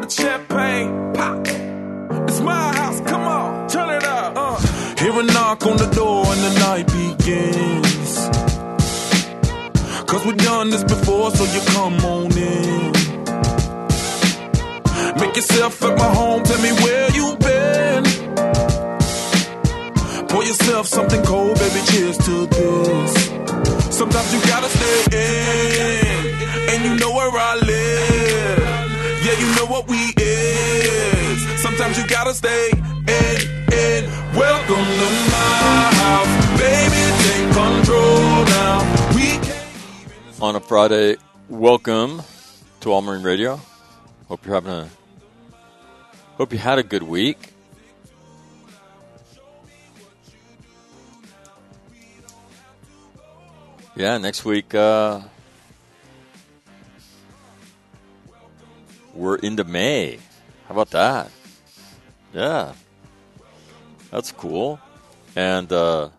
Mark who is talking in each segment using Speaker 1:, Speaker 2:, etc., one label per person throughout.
Speaker 1: The champagne, pop. It's my house, come on, turn it up. Uh. Hear a knock on the door and the night begins. Cause we've done this before, so you come on in. Make yourself at my home, tell me where you been. Pour yourself something cold, baby, cheers to this. Sometimes you gotta stay in, and you know where I live. You know what we is. Sometimes you gotta stay in, in. Welcome to my house, baby. Take control now. We can
Speaker 2: On a Friday, welcome to All Marine Radio. Hope you're having a hope you had a good week. Yeah, next week uh, we're into May. How about that? Yeah, that's cool. And uh,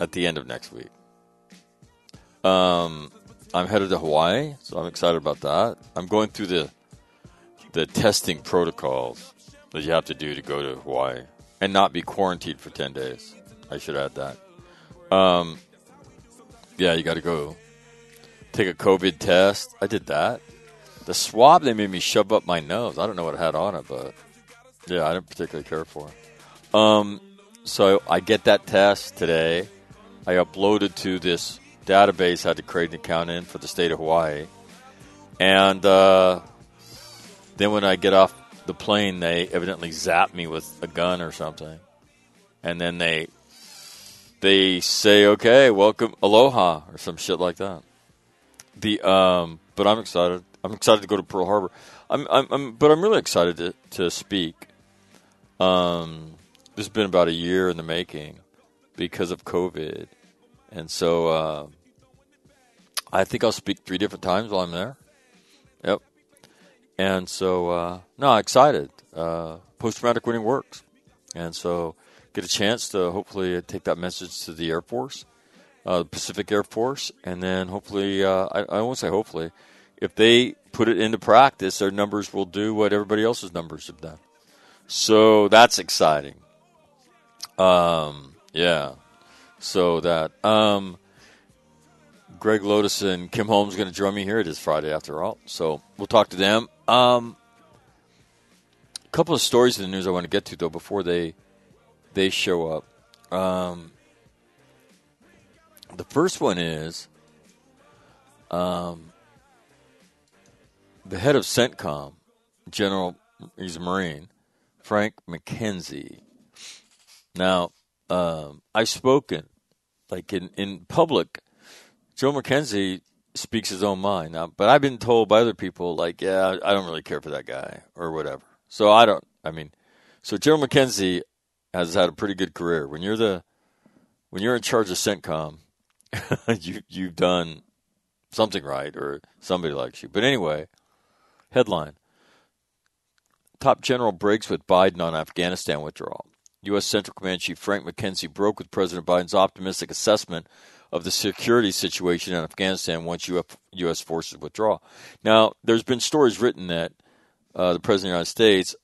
Speaker 2: at the end of next week, um, I'm headed to Hawaii, so I'm excited about that. I'm going through the the testing protocols that you have to do to go to Hawaii and not be quarantined for ten days. I should add that. Um, yeah, you got to go take a COVID test. I did that. The swab they made me shove up my nose. I don't know what it had on it, but yeah, I didn't particularly care for it. Um, so I get that test today. I uploaded to this database. Had to create an account in for the state of Hawaii, and uh, then when I get off the plane, they evidently zap me with a gun or something, and then they they say, "Okay, welcome, aloha," or some shit like that. The um, but I'm excited. I'm excited to go to Pearl Harbor. I'm, I'm, I'm but I'm really excited to to speak. Um, this has been about a year in the making because of COVID, and so uh, I think I'll speak three different times while I'm there. Yep. And so, uh, no, excited. Uh, Post traumatic winning works, and so get a chance to hopefully take that message to the Air Force, uh, Pacific Air Force, and then hopefully, uh, I, I won't say hopefully, if they put it into practice, their numbers will do what everybody else's numbers have done. So that's exciting. Um, yeah. So that um, Greg Lotus and Kim Holmes going to join me here. It is Friday after all, so we'll talk to them. Um, a couple of stories in the news I want to get to though before they they show up. Um, the first one is um, the head of CENTCOM, General, he's a Marine, Frank McKenzie. Now, um, I've spoken, like in, in public, Joe McKenzie speaks his own mind. Now, but I've been told by other people, like, yeah, I don't really care for that guy or whatever. So I don't, I mean, so General McKenzie has had a pretty good career. When you're the, when you're in charge of CENTCOM, you, you've done something right or somebody likes you. But anyway, headline Top General breaks with Biden on Afghanistan withdrawal. U.S. Central Command Chief Frank McKenzie broke with President Biden's optimistic assessment of the security situation in Afghanistan once U.S. forces withdraw. Now, there's been stories written that uh, the President of the United States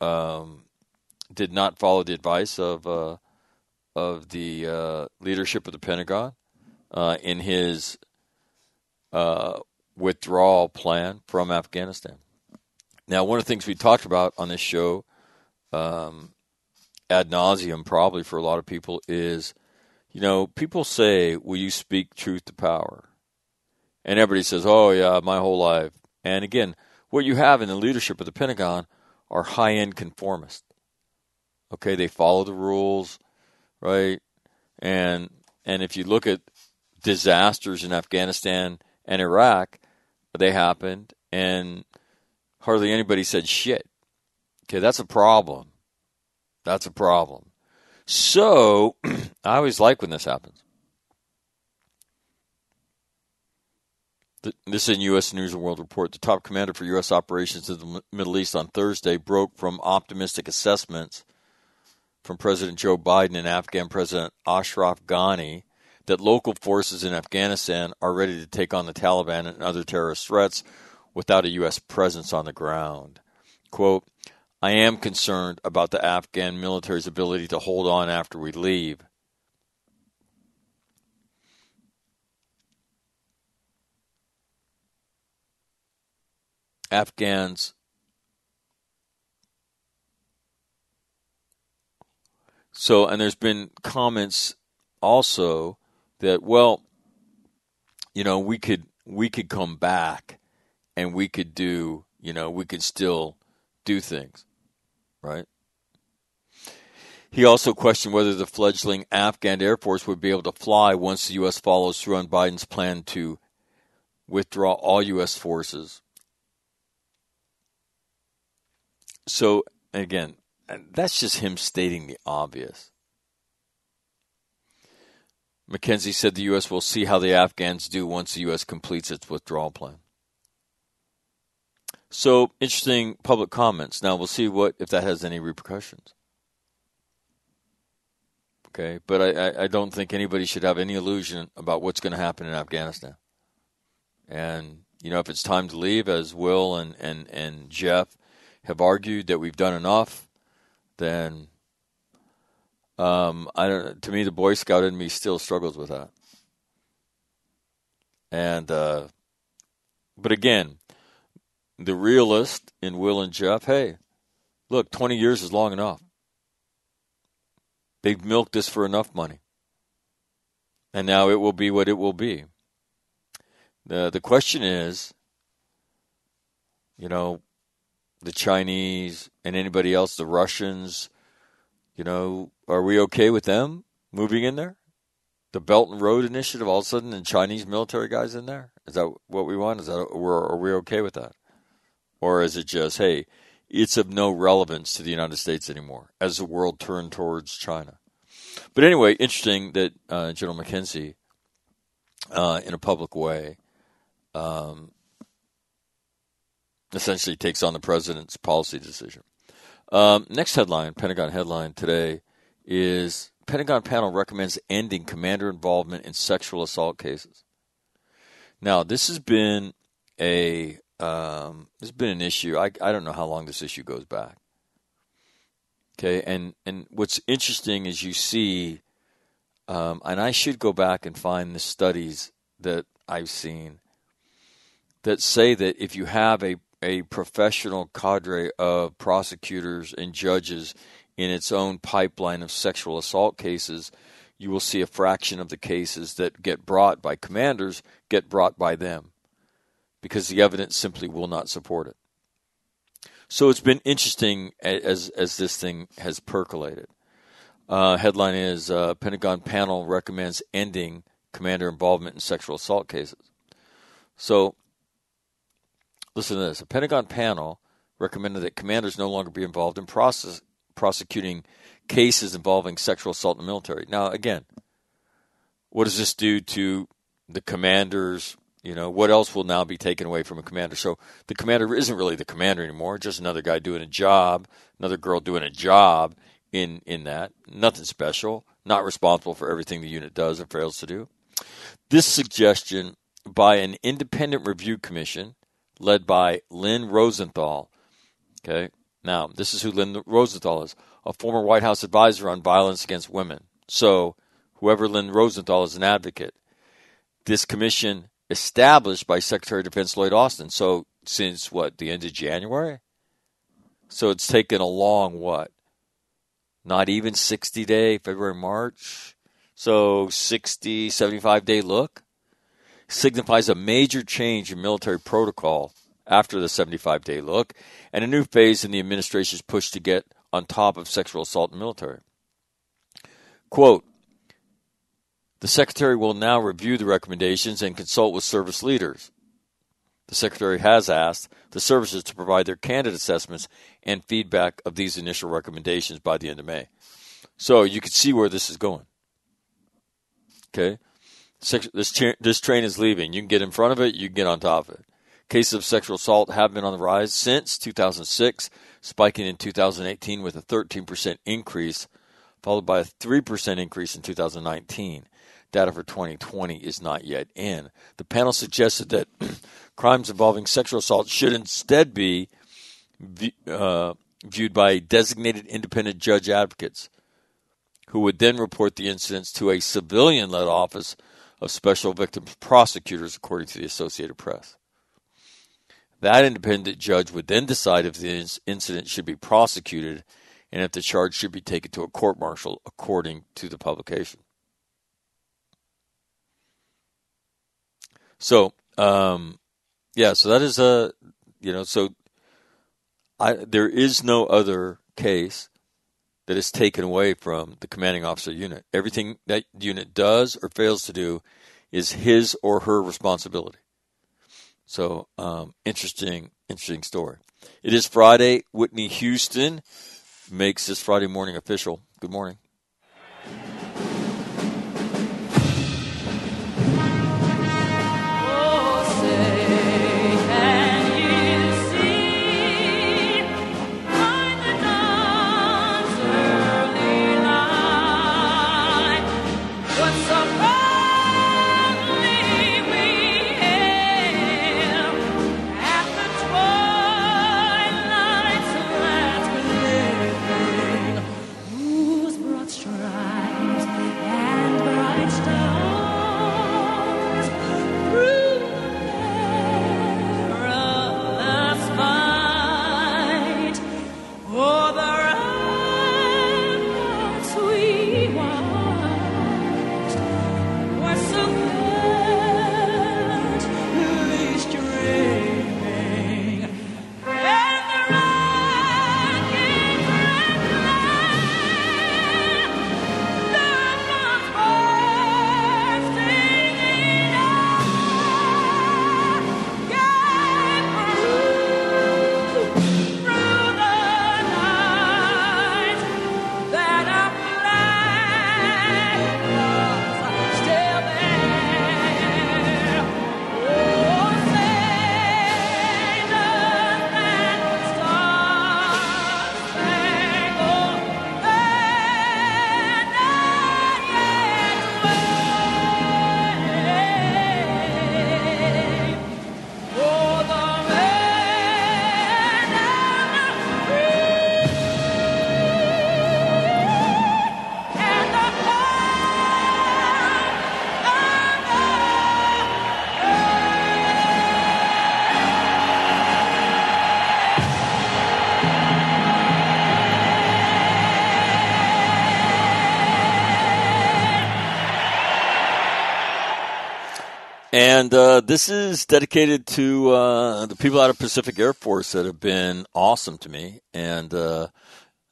Speaker 2: um, did not follow the advice of uh, of the uh, leadership of the Pentagon uh, in his uh, withdrawal plan from Afghanistan. Now, one of the things we talked about on this show, um, ad nauseum, probably for a lot of people, is you know, people say, Will you speak truth to power? And everybody says, Oh, yeah, my whole life. And again, what you have in the leadership of the Pentagon are high end conformists. Okay, they follow the rules, right? And and if you look at disasters in Afghanistan and Iraq, they happened, and hardly anybody said shit. Okay, that's a problem. That's a problem. So I always like when this happens. This is in U.S. News and World Report. The top commander for U.S. operations in the Middle East on Thursday broke from optimistic assessments from President Joe Biden and Afghan President Ashraf Ghani that local forces in Afghanistan are ready to take on the Taliban and other terrorist threats without a U.S. presence on the ground. Quote, I am concerned about the Afghan military's ability to hold on after we leave. Afghans so and there's been comments also that well you know we could we could come back and we could do you know we could still do things right he also questioned whether the fledgling Afghan Air Force would be able to fly once the U.S. follows through on Biden's plan to withdraw all U.S. forces. So, again, that's just him stating the obvious. McKenzie said the U.S. will see how the Afghans do once the U.S. completes its withdrawal plan. So interesting public comments. Now we'll see what if that has any repercussions. Okay, but I, I don't think anybody should have any illusion about what's going to happen in Afghanistan. And you know, if it's time to leave, as Will and and and Jeff have argued that we've done enough, then um, I don't. To me, the Boy Scout in me still struggles with that. And uh, but again, the realist in Will and Jeff, hey, look, 20 years is long enough. They've milked this for enough money. And now it will be what it will be. The, the question is, you know, the Chinese and anybody else, the Russians, you know, are we okay with them moving in there? The Belt and Road Initiative, all of a sudden, the Chinese military guys in there? Is that what we want? Is that are we okay with that? Or is it just, hey, it's of no relevance to the United States anymore as the world turned towards China? But anyway, interesting that uh, General McKenzie, uh, in a public way, um, essentially takes on the president's policy decision. Um, next headline, Pentagon headline today, is Pentagon panel recommends ending commander involvement in sexual assault cases. Now, this has been a um, there's been an issue. I I don't know how long this issue goes back. Okay, and and what's interesting is you see, um, and I should go back and find the studies that I've seen that say that if you have a a professional cadre of prosecutors and judges in its own pipeline of sexual assault cases, you will see a fraction of the cases that get brought by commanders get brought by them because the evidence simply will not support it. So it's been interesting as as this thing has percolated. Uh, headline is uh, Pentagon panel recommends ending commander involvement in sexual assault cases. So listen to this: a Pentagon panel recommended that commanders no longer be involved in process, prosecuting cases involving sexual assault in the military. Now, again, what does this do to the commanders you know, what else will now be taken away from a commander? So the commander isn't really the commander anymore, just another guy doing a job, another girl doing a job in, in that. Nothing special, not responsible for everything the unit does or fails to do. This suggestion by an independent review commission led by Lynn Rosenthal. Okay, now this is who Lynn Rosenthal is, a former White House advisor on violence against women. So, whoever Lynn Rosenthal is an advocate. This commission established by Secretary of Defense Lloyd Austin. So since what the end of January. So it's taken a long what? Not even 60 day February March. So 60 75 day look signifies a major change in military protocol after the 75 day look and a new phase in the administration's push to get on top of sexual assault in the military. Quote The Secretary will now review the recommendations and consult with service leaders. The Secretary has asked the services to provide their candid assessments and feedback of these initial recommendations by the end of May. So you can see where this is going. Okay? This, this train is leaving. You can get in front of it, you can get on top of it. Cases of sexual assault have been on the rise since 2006, spiking in 2018 with a 13% increase, followed by a 3% increase in 2019. Data for 2020 is not yet in. The panel suggested that crimes involving sexual assault should instead be uh, viewed by designated independent judge advocates who would then report the incidents to a civilian led office of special victims prosecutors, according to the Associated Press. That independent judge would then decide if the incident should be prosecuted and if the charge should be taken to a court martial, according to the publication. So, um, yeah, so that is a, you know, so I, there is no other case that is taken away from the commanding officer unit. Everything that unit does or fails to do is his or her responsibility. So, um, interesting, interesting story. It is Friday. Whitney Houston makes this Friday morning official. Good morning. And uh, this is dedicated to uh, the people out of Pacific Air Force that have been awesome to me. And uh,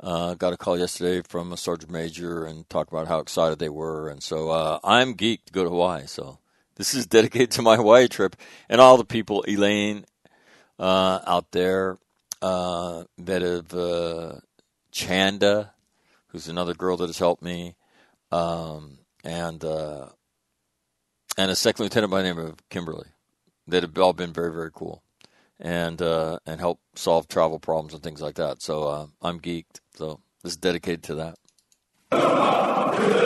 Speaker 2: uh got a call yesterday from a sergeant major and talked about how excited they were. And so uh, I'm geeked to go to Hawaii. So this is dedicated to my Hawaii trip and all the people, Elaine uh, out there that have Chanda, who's another girl that has helped me, um, and and a second lieutenant by the name of Kimberly that have all been very, very cool and uh, and help solve travel problems and things like that. So uh, I'm geeked. So this is dedicated to that.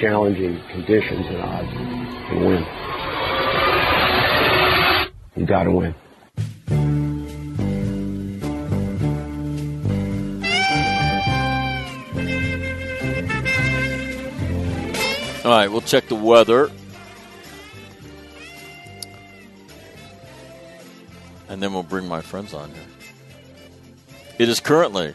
Speaker 3: challenging conditions and odds and win. You got to win.
Speaker 2: All right, we'll check the weather. And then we'll bring my friends on here. It is currently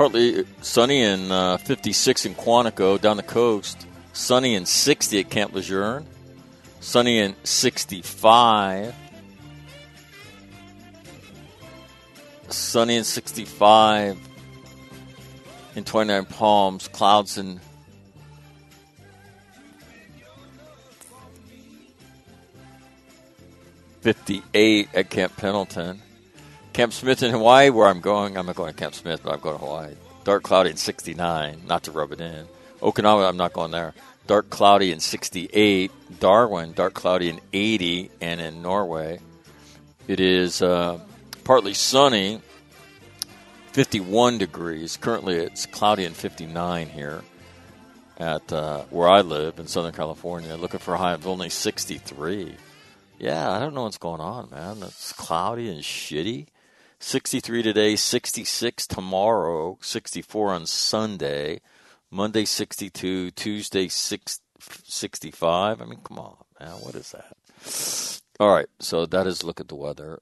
Speaker 2: partly sunny and uh, 56 in Quantico down the coast, sunny and 60 at Camp Lejeune, sunny and 65. Sunny and 65 in 29 Palms, clouds and 58 at Camp Pendleton. Camp Smith in Hawaii, where I'm going. I'm not going to Camp Smith, but I'm going to Hawaii. Dark cloudy in 69, not to rub it in. Okinawa, I'm not going there. Dark cloudy in 68. Darwin, dark cloudy in 80. And in Norway, it is uh, partly sunny, 51 degrees. Currently, it's cloudy and 59 here at uh, where I live in Southern California. Looking for a high of only 63. Yeah, I don't know what's going on, man. It's cloudy and shitty. 63 today, 66 tomorrow, 64 on Sunday, Monday 62, Tuesday 6, 65. I mean, come on, man. What is that? All right, so that is look at the weather.